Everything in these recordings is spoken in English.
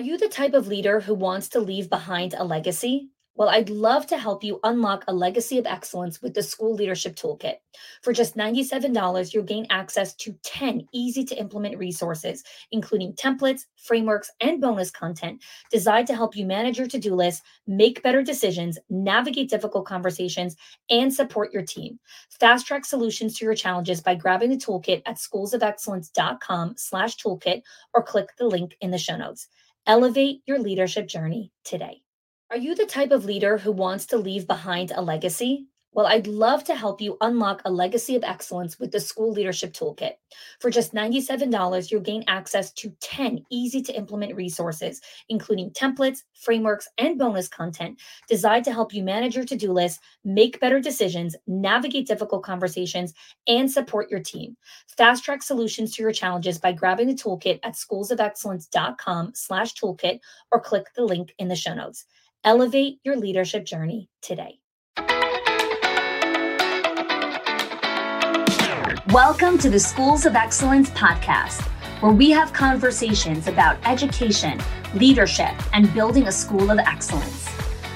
Are you the type of leader who wants to leave behind a legacy? Well, I'd love to help you unlock a legacy of excellence with the School Leadership Toolkit. For just $97, you'll gain access to 10 easy to implement resources, including templates, frameworks, and bonus content designed to help you manage your to do list, make better decisions, navigate difficult conversations, and support your team. Fast track solutions to your challenges by grabbing the toolkit at schoolsofexcellence.com slash toolkit or click the link in the show notes. Elevate your leadership journey today. Are you the type of leader who wants to leave behind a legacy? Well, I'd love to help you unlock a legacy of excellence with the School Leadership Toolkit. For just $97, you'll gain access to 10 easy to implement resources, including templates, frameworks, and bonus content designed to help you manage your to do list, make better decisions, navigate difficult conversations, and support your team. Fast track solutions to your challenges by grabbing the toolkit at schoolsofexcellence.com slash toolkit or click the link in the show notes. Elevate your leadership journey today. Welcome to the Schools of Excellence podcast, where we have conversations about education, leadership, and building a school of excellence.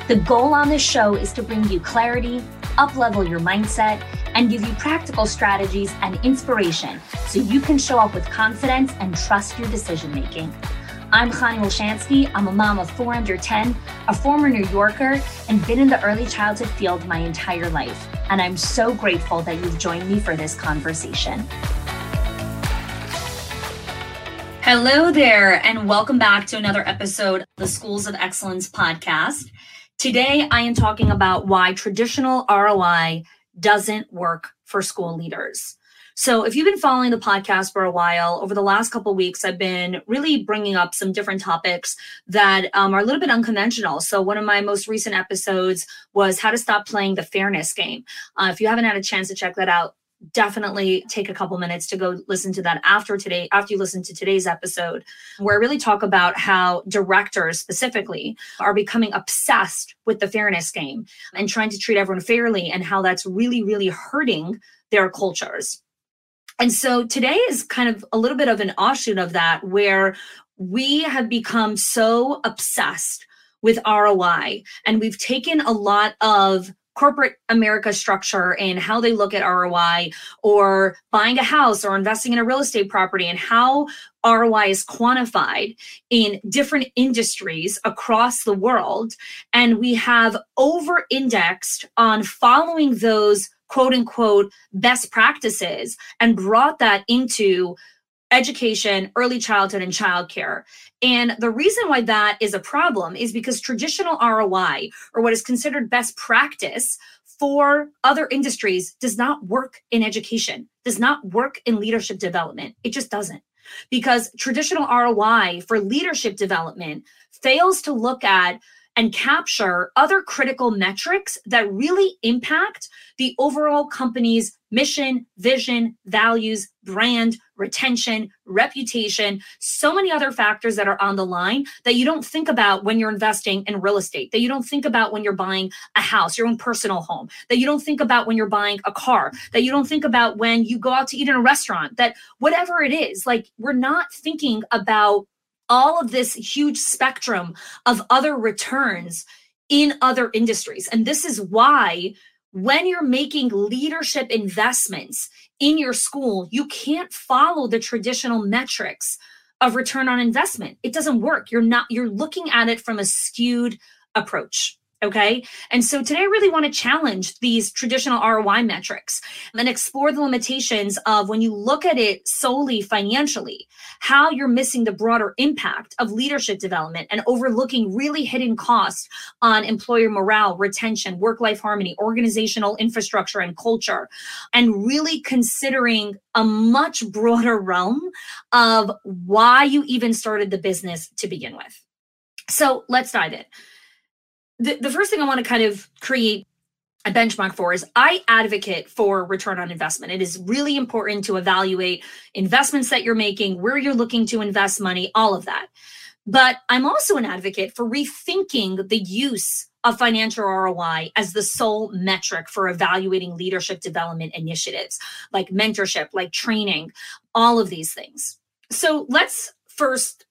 The goal on this show is to bring you clarity, uplevel your mindset, and give you practical strategies and inspiration so you can show up with confidence and trust your decision making. I'm Chani Olshansky. I'm a mom of four under 10, a former New Yorker, and been in the early childhood field my entire life. And I'm so grateful that you've joined me for this conversation. Hello there, and welcome back to another episode of the Schools of Excellence podcast. Today, I am talking about why traditional ROI doesn't work for school leaders. So, if you've been following the podcast for a while, over the last couple weeks, I've been really bringing up some different topics that um, are a little bit unconventional. So, one of my most recent episodes was how to stop playing the fairness game. Uh, if you haven't had a chance to check that out, definitely take a couple minutes to go listen to that after today after you listen to today's episode where i really talk about how directors specifically are becoming obsessed with the fairness game and trying to treat everyone fairly and how that's really really hurting their cultures and so today is kind of a little bit of an offshoot of that, where we have become so obsessed with ROI and we've taken a lot of corporate America structure and how they look at ROI or buying a house or investing in a real estate property and how ROI is quantified in different industries across the world. And we have over indexed on following those quote unquote best practices and brought that into education, early childhood, and childcare. And the reason why that is a problem is because traditional ROI, or what is considered best practice for other industries, does not work in education, does not work in leadership development. It just doesn't. Because traditional ROI for leadership development fails to look at and capture other critical metrics that really impact the overall company's mission, vision, values, brand, retention, reputation, so many other factors that are on the line that you don't think about when you're investing in real estate, that you don't think about when you're buying a house, your own personal home, that you don't think about when you're buying a car, that you don't think about when you go out to eat in a restaurant, that whatever it is, like we're not thinking about all of this huge spectrum of other returns in other industries. And this is why when you're making leadership investments in your school, you can't follow the traditional metrics of return on investment. It doesn't work. You're not, you're looking at it from a skewed approach. Okay. And so today I really want to challenge these traditional ROI metrics and explore the limitations of when you look at it solely financially, how you're missing the broader impact of leadership development and overlooking really hidden costs on employer morale, retention, work life harmony, organizational infrastructure, and culture, and really considering a much broader realm of why you even started the business to begin with. So let's dive in the, the first thing I want to kind of create a benchmark for is I advocate for return on investment. It is really important to evaluate investments that you're making, where you're looking to invest money, all of that. But I'm also an advocate for rethinking the use of financial ROI as the sole metric for evaluating leadership development initiatives like mentorship, like training, all of these things. So let's first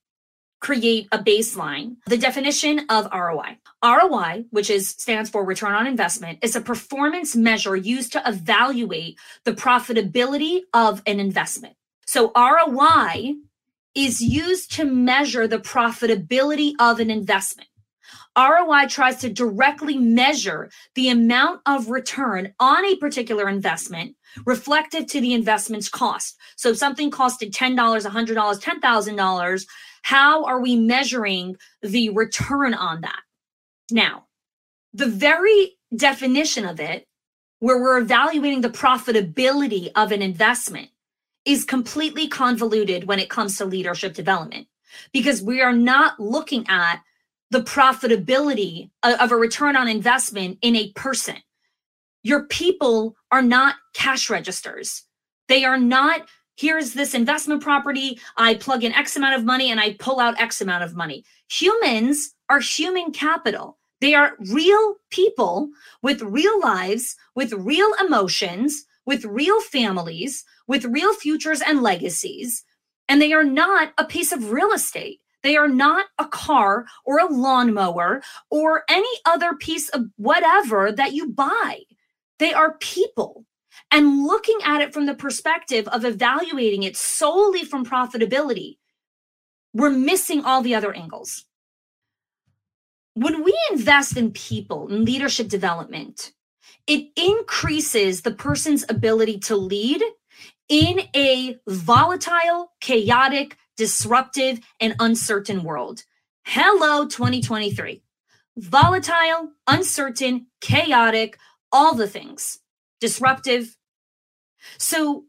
create a baseline. The definition of ROI. ROI, which is stands for return on investment, is a performance measure used to evaluate the profitability of an investment. So ROI is used to measure the profitability of an investment. ROI tries to directly measure the amount of return on a particular investment reflective to the investment's cost. So if something costed $10, $100, $10,000, how are we measuring the return on that? Now, the very definition of it, where we're evaluating the profitability of an investment, is completely convoluted when it comes to leadership development because we are not looking at the profitability of a return on investment in a person. Your people are not cash registers. They are not here's this investment property. I plug in X amount of money and I pull out X amount of money. Humans are human capital. They are real people with real lives, with real emotions, with real families, with real futures and legacies. And they are not a piece of real estate. They are not a car or a lawnmower or any other piece of whatever that you buy. They are people and looking at it from the perspective of evaluating it solely from profitability, we're missing all the other angles. When we invest in people, in leadership development, it increases the person's ability to lead in a volatile, chaotic, disruptive, and uncertain world. Hello, 2023. Volatile, uncertain, chaotic, all the things. Disruptive, so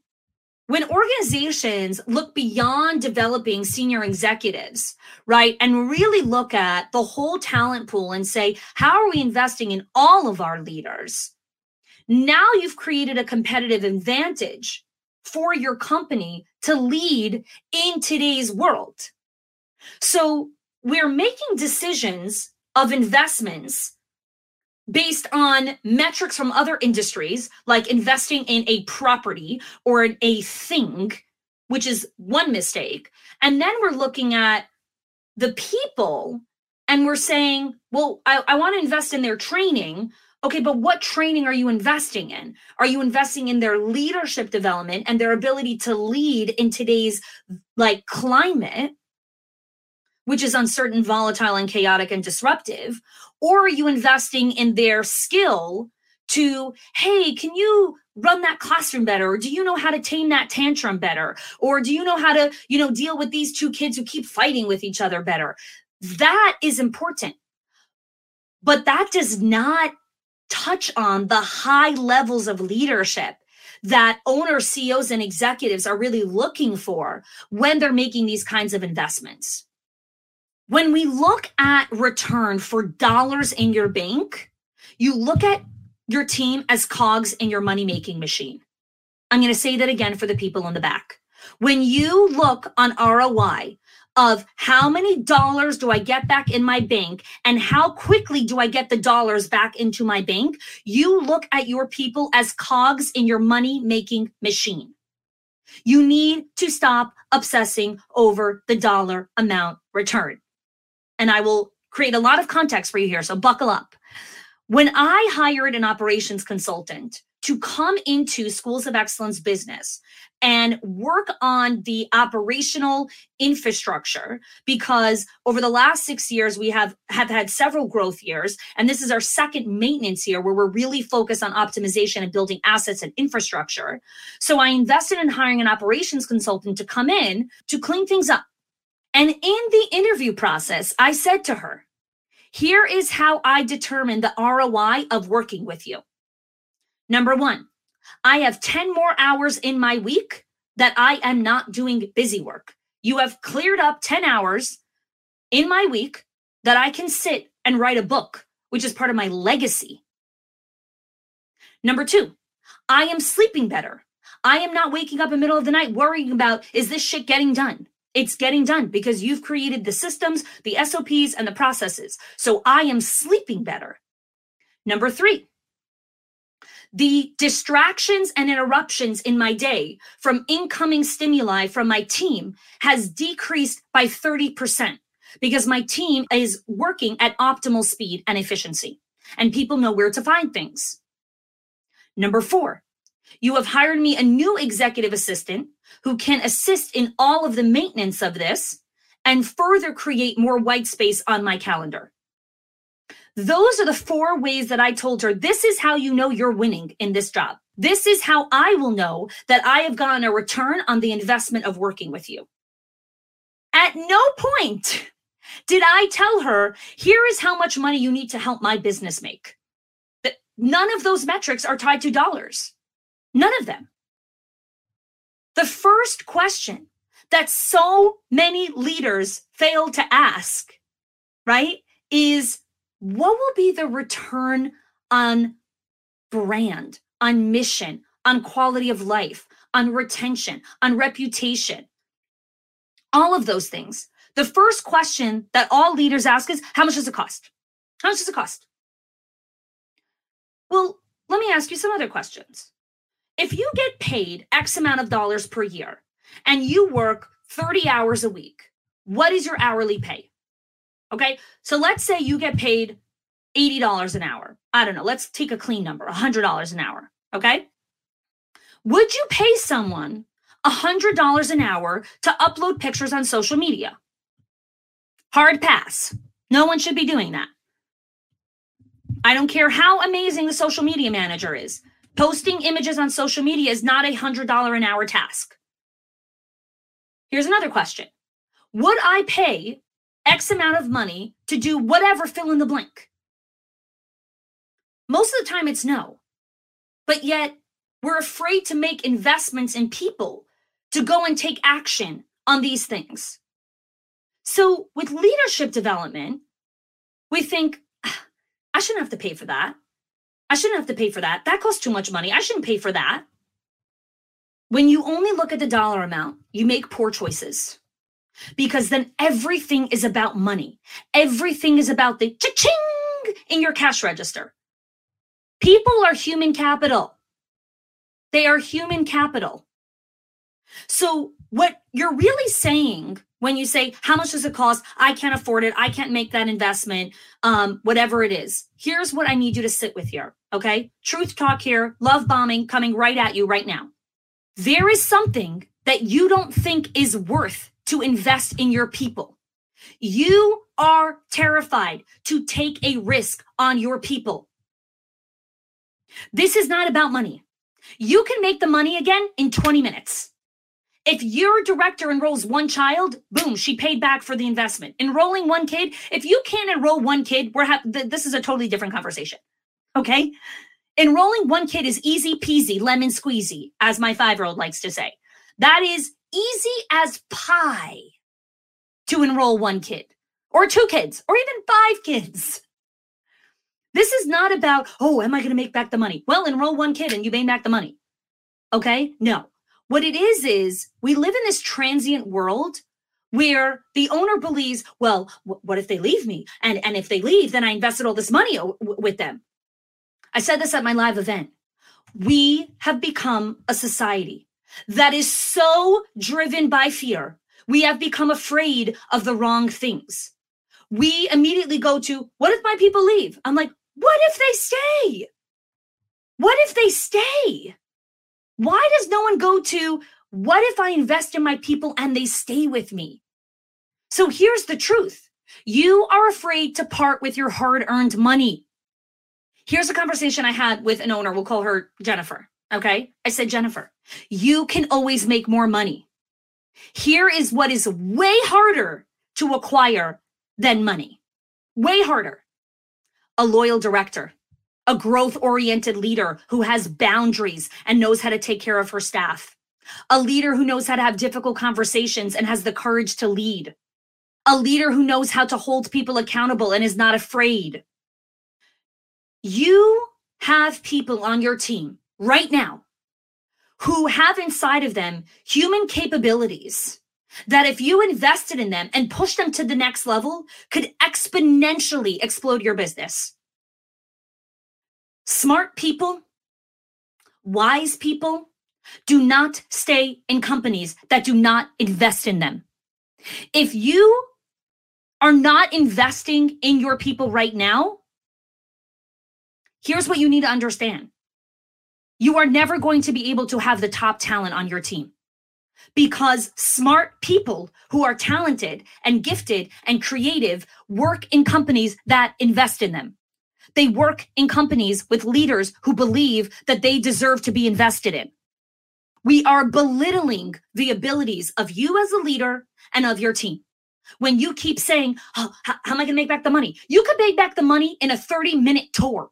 when organizations look beyond developing senior executives, right, and really look at the whole talent pool and say, how are we investing in all of our leaders? Now you've created a competitive advantage for your company to lead in today's world. So we're making decisions of investments based on metrics from other industries, like investing in a property or in a thing, which is one mistake. And then we're looking at the people and we're saying, well, I, I want to invest in their training. Okay, but what training are you investing in? Are you investing in their leadership development and their ability to lead in today's like climate? which is uncertain, volatile, and chaotic and disruptive? Or are you investing in their skill to, hey, can you run that classroom better? Or do you know how to tame that tantrum better? Or do you know how to, you know, deal with these two kids who keep fighting with each other better? That is important. But that does not touch on the high levels of leadership that owners, CEOs, and executives are really looking for when they're making these kinds of investments. When we look at return for dollars in your bank, you look at your team as cogs in your money making machine. I'm going to say that again for the people in the back. When you look on ROI of how many dollars do I get back in my bank and how quickly do I get the dollars back into my bank, you look at your people as cogs in your money making machine. You need to stop obsessing over the dollar amount return and I will create a lot of context for you here. So buckle up. When I hired an operations consultant to come into Schools of Excellence business and work on the operational infrastructure because over the last 6 years we have have had several growth years and this is our second maintenance year where we're really focused on optimization and building assets and infrastructure. So I invested in hiring an operations consultant to come in to clean things up and in the interview process, I said to her, here is how I determine the ROI of working with you. Number one, I have 10 more hours in my week that I am not doing busy work. You have cleared up 10 hours in my week that I can sit and write a book, which is part of my legacy. Number two, I am sleeping better. I am not waking up in the middle of the night worrying about, is this shit getting done? It's getting done because you've created the systems, the SOPs, and the processes. So I am sleeping better. Number three, the distractions and interruptions in my day from incoming stimuli from my team has decreased by 30%. because my team is working at optimal speed and efficiency, and people know where to find things. Number four, you have hired me a new executive assistant who can assist in all of the maintenance of this and further create more white space on my calendar. Those are the four ways that I told her this is how you know you're winning in this job. This is how I will know that I have gotten a return on the investment of working with you. At no point did I tell her, here is how much money you need to help my business make. None of those metrics are tied to dollars. None of them. The first question that so many leaders fail to ask, right, is what will be the return on brand, on mission, on quality of life, on retention, on reputation? All of those things. The first question that all leaders ask is how much does it cost? How much does it cost? Well, let me ask you some other questions. If you get paid X amount of dollars per year and you work 30 hours a week, what is your hourly pay? Okay. So let's say you get paid $80 an hour. I don't know. Let's take a clean number $100 an hour. Okay. Would you pay someone $100 an hour to upload pictures on social media? Hard pass. No one should be doing that. I don't care how amazing the social media manager is. Posting images on social media is not a $100 an hour task. Here's another question Would I pay X amount of money to do whatever fill in the blank? Most of the time, it's no. But yet, we're afraid to make investments in people to go and take action on these things. So, with leadership development, we think, ah, I shouldn't have to pay for that. I shouldn't have to pay for that. That costs too much money. I shouldn't pay for that. When you only look at the dollar amount, you make poor choices because then everything is about money. Everything is about the cha-ching in your cash register. People are human capital. They are human capital. So, what you're really saying when you say, How much does it cost? I can't afford it. I can't make that investment, um, whatever it is. Here's what I need you to sit with here. Okay. Truth talk here, love bombing coming right at you right now. There is something that you don't think is worth to invest in your people. You are terrified to take a risk on your people. This is not about money. You can make the money again in 20 minutes. If your director enrolls one child, boom, she paid back for the investment. Enrolling one kid, if you can't enroll one kid, we're ha- th- this is a totally different conversation. Okay? Enrolling one kid is easy peasy, lemon squeezy, as my five year old likes to say. That is easy as pie to enroll one kid, or two kids, or even five kids. This is not about, oh, am I going to make back the money? Well, enroll one kid and you made back the money. Okay? No. What it is, is we live in this transient world where the owner believes, well, what if they leave me? And, and if they leave, then I invested all this money with them. I said this at my live event. We have become a society that is so driven by fear. We have become afraid of the wrong things. We immediately go to, what if my people leave? I'm like, what if they stay? What if they stay? Why does no one go to, what if I invest in my people and they stay with me? So here's the truth you are afraid to part with your hard earned money. Here's a conversation I had with an owner. We'll call her Jennifer. Okay. I said, Jennifer, you can always make more money. Here is what is way harder to acquire than money. Way harder. A loyal director a growth oriented leader who has boundaries and knows how to take care of her staff, a leader who knows how to have difficult conversations and has the courage to lead, a leader who knows how to hold people accountable and is not afraid. You have people on your team right now who have inside of them human capabilities that if you invested in them and pushed them to the next level could exponentially explode your business. Smart people, wise people do not stay in companies that do not invest in them. If you are not investing in your people right now, here's what you need to understand you are never going to be able to have the top talent on your team because smart people who are talented and gifted and creative work in companies that invest in them. They work in companies with leaders who believe that they deserve to be invested in. We are belittling the abilities of you as a leader and of your team. When you keep saying, oh, how, how am I going to make back the money? You could make back the money in a 30 minute tour.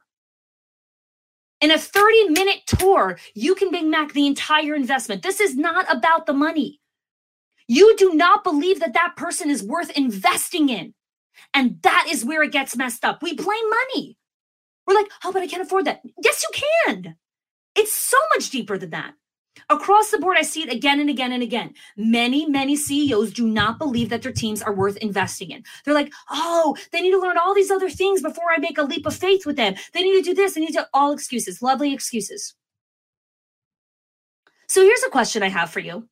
In a 30 minute tour, you can bring back the entire investment. This is not about the money. You do not believe that that person is worth investing in. And that is where it gets messed up. We blame money. We're like, oh, but I can't afford that. Yes, you can. It's so much deeper than that. Across the board, I see it again and again and again. Many, many CEOs do not believe that their teams are worth investing in. They're like, oh, they need to learn all these other things before I make a leap of faith with them. They need to do this. They need to all excuses, lovely excuses. So here's a question I have for you.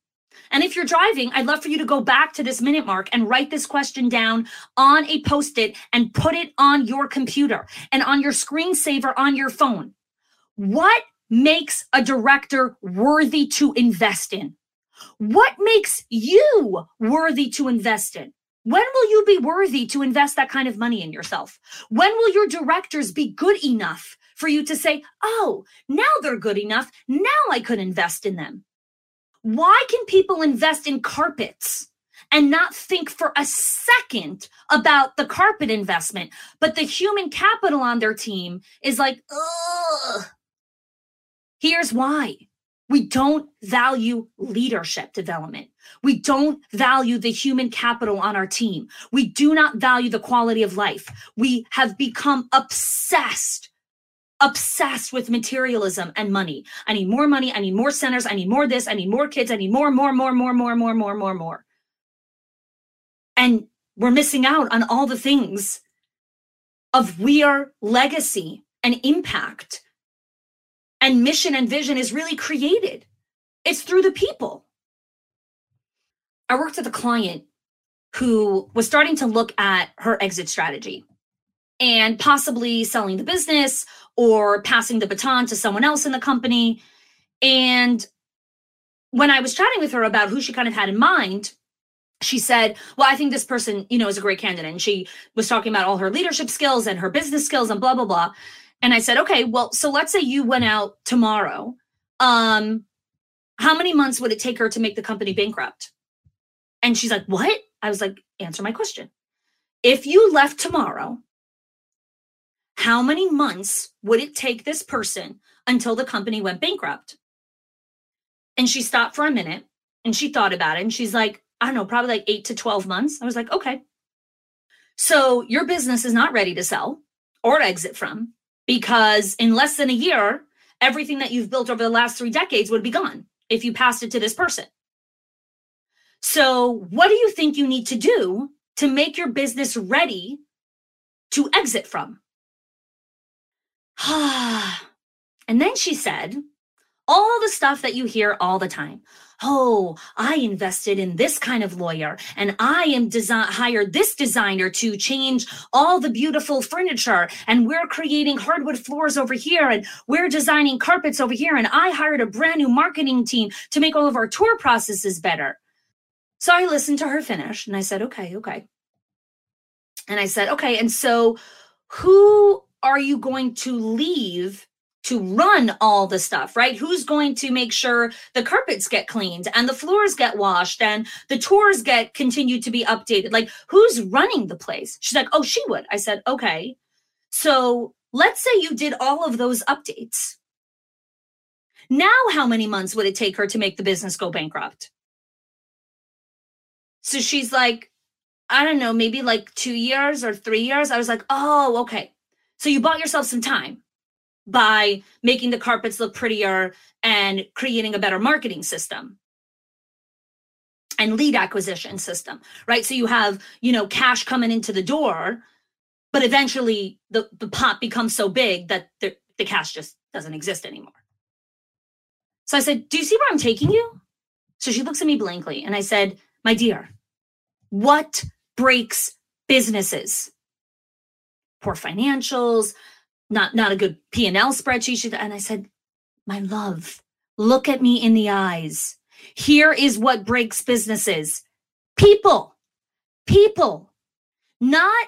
And if you're driving, I'd love for you to go back to this minute mark and write this question down on a post it and put it on your computer and on your screensaver on your phone. What makes a director worthy to invest in? What makes you worthy to invest in? When will you be worthy to invest that kind of money in yourself? When will your directors be good enough for you to say, oh, now they're good enough. Now I could invest in them? Why can people invest in carpets and not think for a second about the carpet investment? But the human capital on their team is like, ugh, Here's why. We don't value leadership development. We don't value the human capital on our team. We do not value the quality of life. We have become obsessed, obsessed with materialism and money. I need more money. I need more centers. I need more this. I need more kids. I need more, more, more, more, more, more, more, more, more. And we're missing out on all the things of we are legacy and impact and mission and vision is really created. It's through the people. I worked with a client who was starting to look at her exit strategy and possibly selling the business or passing the baton to someone else in the company. And when I was chatting with her about who she kind of had in mind, she said, Well, I think this person, you know, is a great candidate. And she was talking about all her leadership skills and her business skills and blah, blah, blah. And I said, okay, well, so let's say you went out tomorrow. Um, how many months would it take her to make the company bankrupt? And she's like, what? I was like, answer my question. If you left tomorrow, how many months would it take this person until the company went bankrupt? And she stopped for a minute and she thought about it and she's like, I don't know, probably like eight to 12 months. I was like, okay. So your business is not ready to sell or exit from because in less than a year, everything that you've built over the last three decades would be gone if you passed it to this person. So, what do you think you need to do to make your business ready to exit from? and then she said, all the stuff that you hear all the time oh, I invested in this kind of lawyer and I am design hired this designer to change all the beautiful furniture and we're creating hardwood floors over here and we're designing carpets over here and I hired a brand new marketing team to make all of our tour processes better. So I listened to her finish and I said, okay, okay. And I said, okay, and so who are you going to leave to run all the stuff, right? Who's going to make sure the carpets get cleaned and the floors get washed and the tours get continued to be updated? Like, who's running the place? She's like, oh, she would. I said, okay. So let's say you did all of those updates. Now, how many months would it take her to make the business go bankrupt? So she's like, I don't know, maybe like two years or three years. I was like, oh, okay. So you bought yourself some time by making the carpets look prettier and creating a better marketing system and lead acquisition system right? So you have you know cash coming into the door but eventually the, the pot becomes so big that the, the cash just doesn't exist anymore. So i said do you see where i'm taking you? So she looks at me blankly and i said my dear what breaks businesses. Poor financials, not, not a good P&L spreadsheet. And I said, my love, look at me in the eyes. Here is what breaks businesses. People, people, not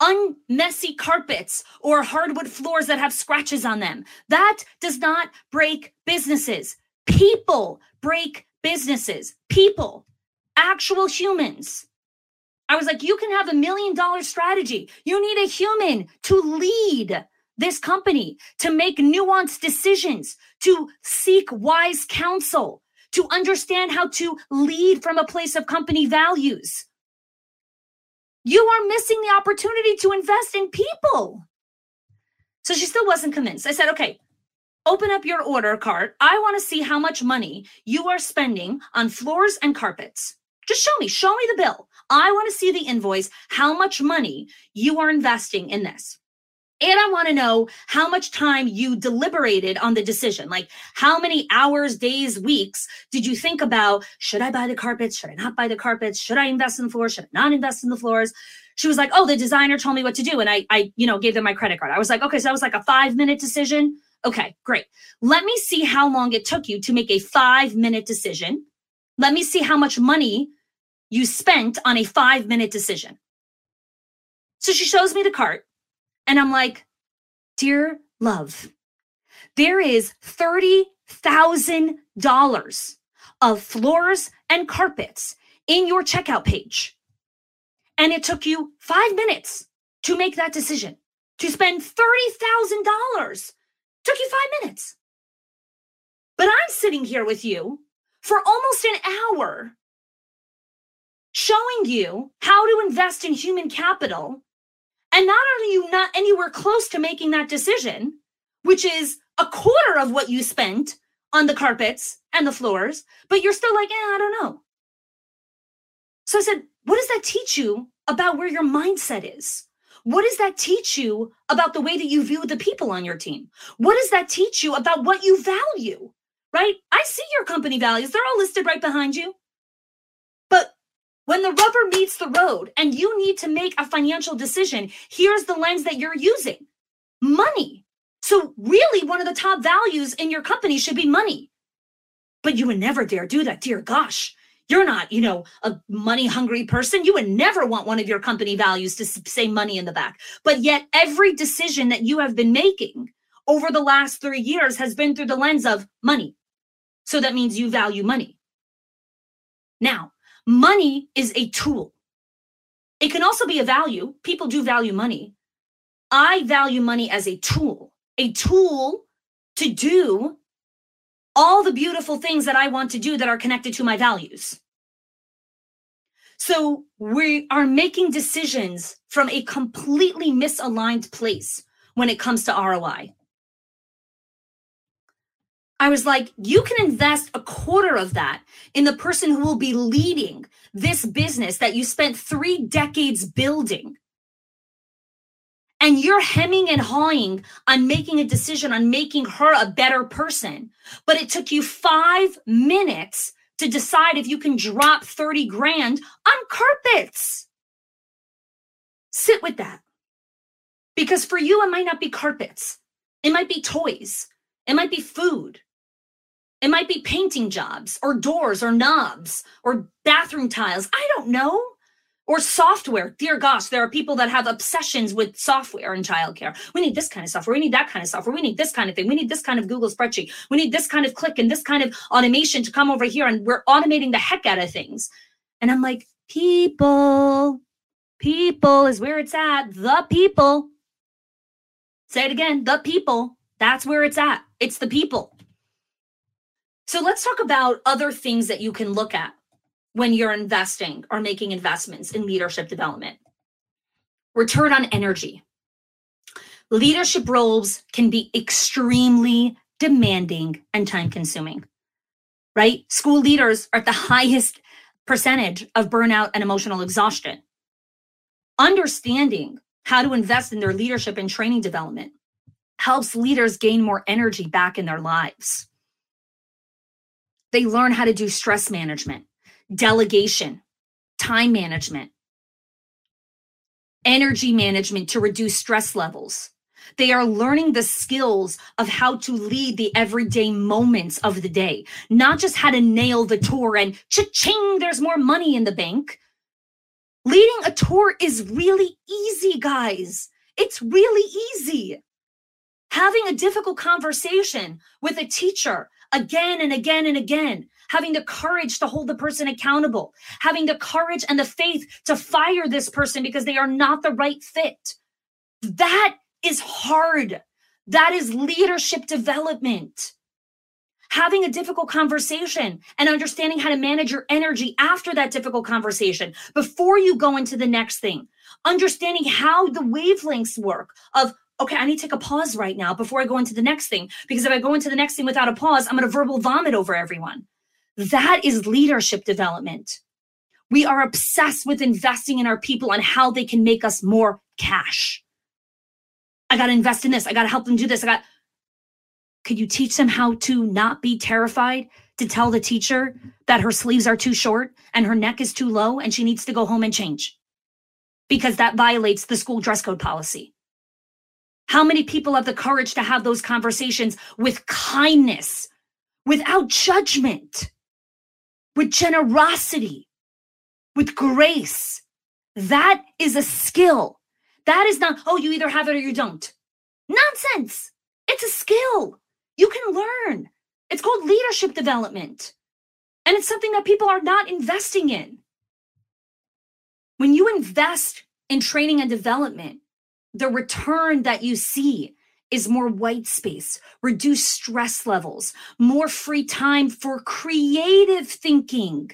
unmessy carpets or hardwood floors that have scratches on them. That does not break businesses. People break businesses. People, actual humans. I was like, you can have a million dollar strategy. You need a human to lead this company, to make nuanced decisions, to seek wise counsel, to understand how to lead from a place of company values. You are missing the opportunity to invest in people. So she still wasn't convinced. I said, okay, open up your order cart. I want to see how much money you are spending on floors and carpets. Just show me, show me the bill. I want to see the invoice, how much money you are investing in this. And I want to know how much time you deliberated on the decision. Like how many hours, days, weeks did you think about should I buy the carpets? Should I not buy the carpets? Should I invest in the floors? Should I not invest in the floors? She was like, "Oh, the designer told me what to do." And I I, you know, gave them my credit card. I was like, "Okay, so that was like a 5-minute decision." Okay, great. Let me see how long it took you to make a 5-minute decision. Let me see how much money you spent on a 5-minute decision. So she shows me the cart and I'm like, Dear love, there is $30,000 of floors and carpets in your checkout page. And it took you five minutes to make that decision to spend $30,000. Took you five minutes. But I'm sitting here with you for almost an hour showing you how to invest in human capital and not only you not anywhere close to making that decision, which is a quarter of what you spent on the carpets and the floors, but you're still like, eh, I don't know. So I said, what does that teach you about where your mindset is? What does that teach you about the way that you view the people on your team? What does that teach you about what you value? Right? I see your company values, they're all listed right behind you. When the rubber meets the road and you need to make a financial decision, here's the lens that you're using money. So, really, one of the top values in your company should be money. But you would never dare do that. Dear gosh, you're not, you know, a money hungry person. You would never want one of your company values to say money in the back. But yet, every decision that you have been making over the last three years has been through the lens of money. So that means you value money. Now, Money is a tool. It can also be a value. People do value money. I value money as a tool, a tool to do all the beautiful things that I want to do that are connected to my values. So we are making decisions from a completely misaligned place when it comes to ROI. I was like, you can invest a quarter of that in the person who will be leading this business that you spent three decades building. And you're hemming and hawing on making a decision on making her a better person. But it took you five minutes to decide if you can drop 30 grand on carpets. Sit with that. Because for you, it might not be carpets, it might be toys, it might be food, it might be painting jobs or doors or knobs or bathroom tiles. I don't know. Or software. Dear gosh, there are people that have obsessions with software in childcare. We need this kind of software. We need that kind of software. We need this kind of thing. We need this kind of Google spreadsheet. We need this kind of click and this kind of automation to come over here. And we're automating the heck out of things. And I'm like, people, people is where it's at. The people. Say it again. The people. That's where it's at. It's the people. So let's talk about other things that you can look at when you're investing or making investments in leadership development. Return on energy. Leadership roles can be extremely demanding and time consuming, right? School leaders are at the highest percentage of burnout and emotional exhaustion. Understanding how to invest in their leadership and training development helps leaders gain more energy back in their lives. They learn how to do stress management, delegation, time management. energy management to reduce stress levels. They are learning the skills of how to lead the everyday moments of the day, not just how to nail the tour and cha-ching, there's more money in the bank. Leading a tour is really easy, guys. It's really easy. Having a difficult conversation with a teacher again and again and again, having the courage to hold the person accountable, having the courage and the faith to fire this person because they are not the right fit. That is hard. That is leadership development. Having a difficult conversation and understanding how to manage your energy after that difficult conversation before you go into the next thing. Understanding how the wavelengths work of, okay, I need to take a pause right now before I go into the next thing. Because if I go into the next thing without a pause, I'm going to verbal vomit over everyone. That is leadership development. We are obsessed with investing in our people and how they can make us more cash. I got to invest in this. I got to help them do this. I got. Could you teach them how to not be terrified to tell the teacher that her sleeves are too short and her neck is too low and she needs to go home and change? Because that violates the school dress code policy. How many people have the courage to have those conversations with kindness, without judgment, with generosity, with grace? That is a skill that is not, oh, you either have it or you don't. Nonsense. It's a skill. You can learn. It's called leadership development. And it's something that people are not investing in. When you invest in training and development, the return that you see is more white space, reduced stress levels, more free time for creative thinking.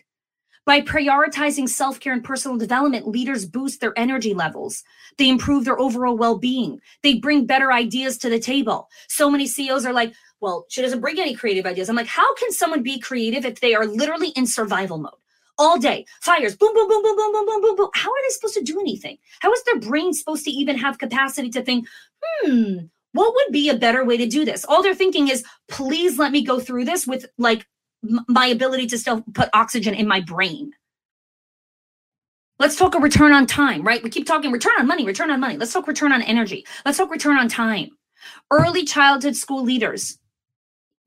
By prioritizing self care and personal development, leaders boost their energy levels. They improve their overall well being. They bring better ideas to the table. So many CEOs are like, well, she doesn't bring any creative ideas. I'm like, how can someone be creative if they are literally in survival mode? All day. Fires, boom, boom, boom, boom, boom, boom, boom, boom, boom. How are they supposed to do anything? How is their brain supposed to even have capacity to think, hmm, what would be a better way to do this? All they're thinking is, please let me go through this with like my ability to still put oxygen in my brain. Let's talk a return on time, right? We keep talking return on money, return on money. Let's talk return on energy. Let's talk return on time. Early childhood school leaders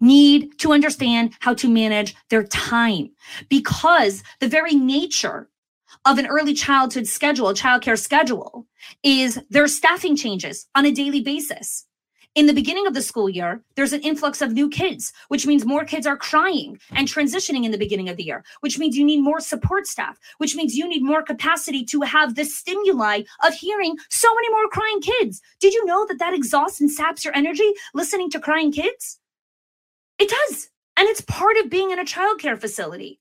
need to understand how to manage their time because the very nature of an early childhood schedule, a childcare schedule, is their staffing changes on a daily basis. In the beginning of the school year, there's an influx of new kids, which means more kids are crying and transitioning in the beginning of the year, which means you need more support staff, which means you need more capacity to have the stimuli of hearing so many more crying kids. Did you know that that exhausts and saps your energy listening to crying kids? It does. And it's part of being in a childcare facility.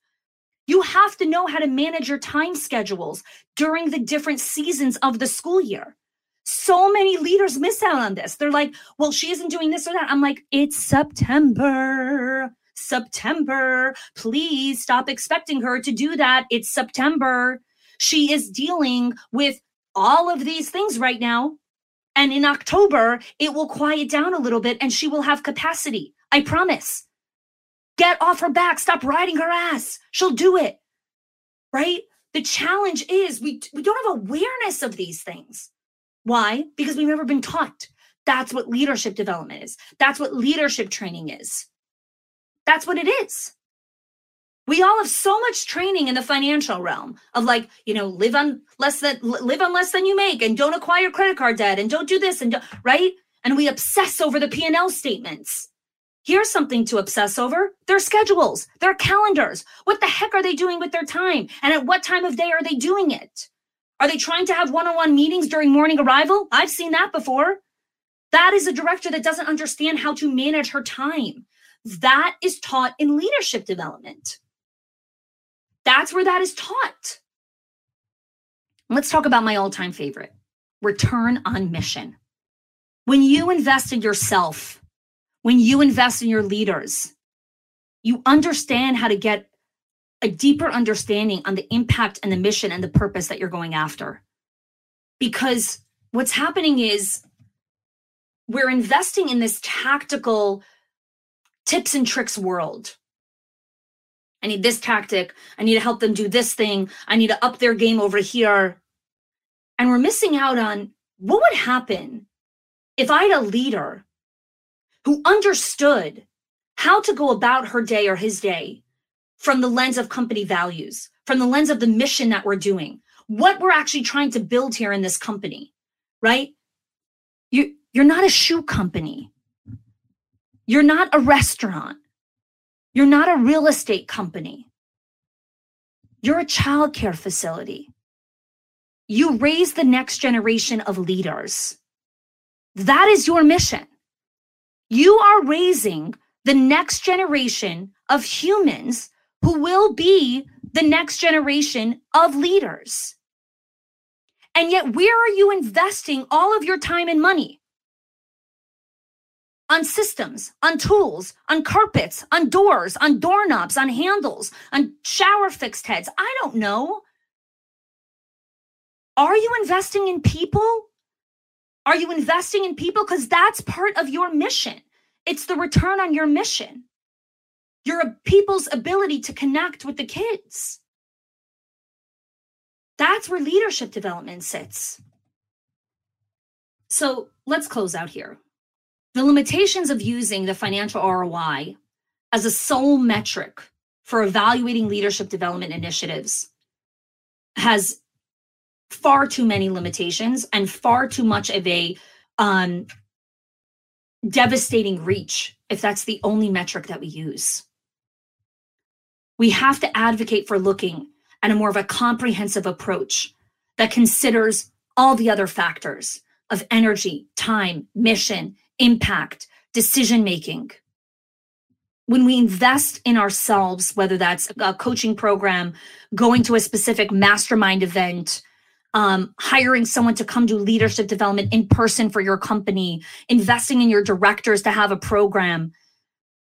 You have to know how to manage your time schedules during the different seasons of the school year so many leaders miss out on this. They're like, well, she isn't doing this or that. I'm like, it's September. September. Please stop expecting her to do that. It's September. She is dealing with all of these things right now. And in October, it will quiet down a little bit and she will have capacity. I promise. Get off her back. Stop riding her ass. She'll do it. Right? The challenge is we, we don't have awareness of these things. Why? Because we've never been taught. That's what leadership development is. That's what leadership training is. That's what it is. We all have so much training in the financial realm of like, you know, live on less than live on less than you make and don't acquire credit card debt and don't do this and do, right? And we obsess over the P&L statements. Here's something to obsess over. Their schedules, their calendars. What the heck are they doing with their time? And at what time of day are they doing it? Are they trying to have one on one meetings during morning arrival? I've seen that before. That is a director that doesn't understand how to manage her time. That is taught in leadership development. That's where that is taught. Let's talk about my all time favorite return on mission. When you invest in yourself, when you invest in your leaders, you understand how to get a deeper understanding on the impact and the mission and the purpose that you're going after. Because what's happening is we're investing in this tactical tips and tricks world. I need this tactic. I need to help them do this thing. I need to up their game over here. And we're missing out on what would happen if I had a leader who understood how to go about her day or his day from the lens of company values, from the lens of the mission that we're doing, what we're actually trying to build here in this company, right? You, you're not a shoe company. You're not a restaurant. You're not a real estate company. You're a childcare facility. You raise the next generation of leaders. That is your mission. You are raising the next generation of humans who will be the next generation of leaders. And yet, where are you investing all of your time and money? On systems, on tools, on carpets, on doors, on doorknobs, on handles, on shower fixed heads. I don't know. Are you investing in people? Are you investing in people? Because that's part of your mission. It's the return on your mission. Your people's ability to connect with the kids. That's where leadership development sits. So let's close out here. The limitations of using the financial ROI as a sole metric for evaluating leadership development initiatives has far too many limitations and far too much of a um, devastating reach if that's the only metric that we use. We have to advocate for looking at a more of a comprehensive approach that considers all the other factors of energy, time, mission, impact, decision making. When we invest in ourselves, whether that's a coaching program, going to a specific mastermind event, um, hiring someone to come do leadership development in person for your company, investing in your directors to have a program.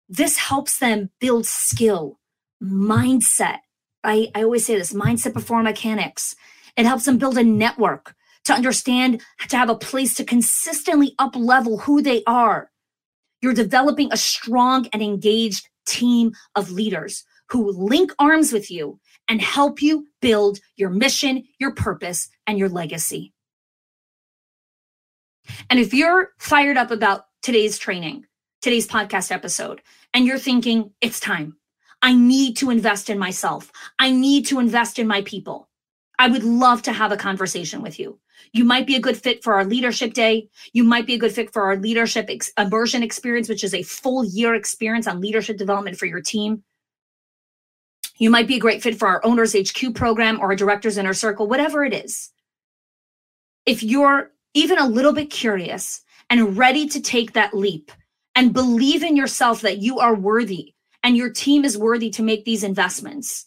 This helps them build skill, mindset. I, I always say this mindset before mechanics. It helps them build a network to understand, to have a place to consistently up level who they are. You're developing a strong and engaged team of leaders who link arms with you and help you build your mission, your purpose, and your legacy. And if you're fired up about today's training, today's podcast episode, and you're thinking, it's time, I need to invest in myself, I need to invest in my people, I would love to have a conversation with you. You might be a good fit for our leadership day. You might be a good fit for our leadership ex- immersion experience, which is a full year experience on leadership development for your team. You might be a great fit for our Owners HQ program or a Directors Inner Circle, whatever it is. If you're even a little bit curious and ready to take that leap and believe in yourself that you are worthy and your team is worthy to make these investments,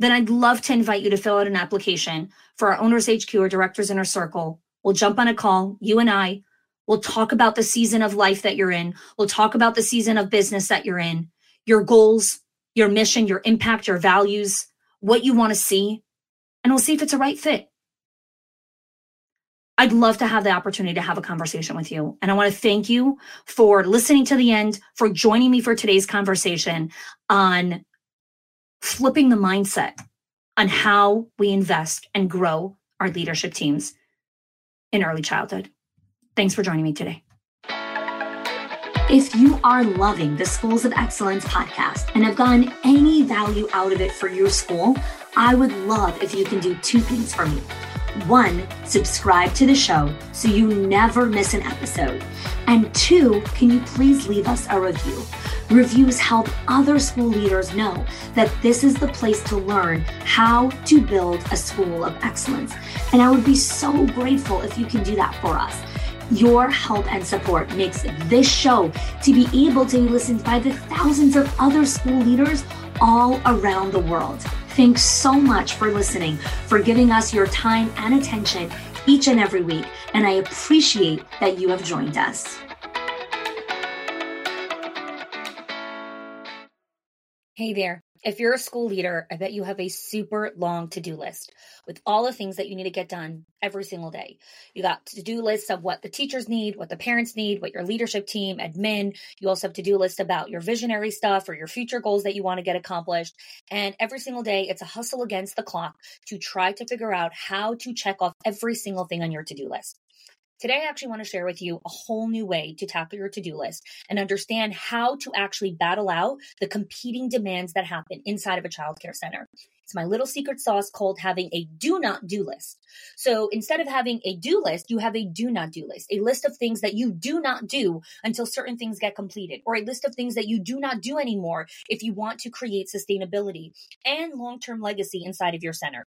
then I'd love to invite you to fill out an application for our Owners HQ or Directors Inner Circle. We'll jump on a call, you and I. We'll talk about the season of life that you're in. We'll talk about the season of business that you're in, your goals, your mission, your impact, your values, what you want to see, and we'll see if it's a right fit. I'd love to have the opportunity to have a conversation with you. And I want to thank you for listening to the end, for joining me for today's conversation on flipping the mindset on how we invest and grow our leadership teams in early childhood. Thanks for joining me today. If you are loving the Schools of Excellence podcast and have gotten any value out of it for your school, I would love if you can do two things for me. One, subscribe to the show so you never miss an episode. And two, can you please leave us a review? Reviews help other school leaders know that this is the place to learn how to build a school of excellence. And I would be so grateful if you can do that for us. Your help and support makes this show to be able to be listened by the thousands of other school leaders all around the world. Thanks so much for listening, for giving us your time and attention each and every week, and I appreciate that you have joined us. Hey there. If you're a school leader, I bet you have a super long to do list with all the things that you need to get done every single day. You got to do lists of what the teachers need, what the parents need, what your leadership team, admin. You also have to do list about your visionary stuff or your future goals that you want to get accomplished. And every single day, it's a hustle against the clock to try to figure out how to check off every single thing on your to do list. Today, I actually want to share with you a whole new way to tackle your to do list and understand how to actually battle out the competing demands that happen inside of a childcare center. It's my little secret sauce called having a do not do list. So instead of having a do list, you have a do not do list, a list of things that you do not do until certain things get completed, or a list of things that you do not do anymore if you want to create sustainability and long term legacy inside of your center.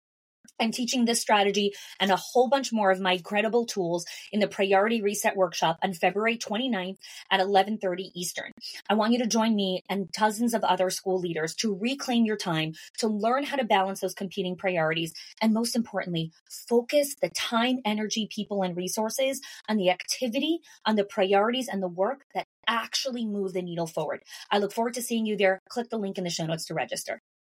I'm teaching this strategy and a whole bunch more of my credible tools in the Priority Reset Workshop on February 29th at 11:30 Eastern. I want you to join me and dozens of other school leaders to reclaim your time, to learn how to balance those competing priorities, and most importantly, focus the time, energy, people, and resources on the activity, on the priorities and the work that actually move the needle forward. I look forward to seeing you there. Click the link in the show notes to register.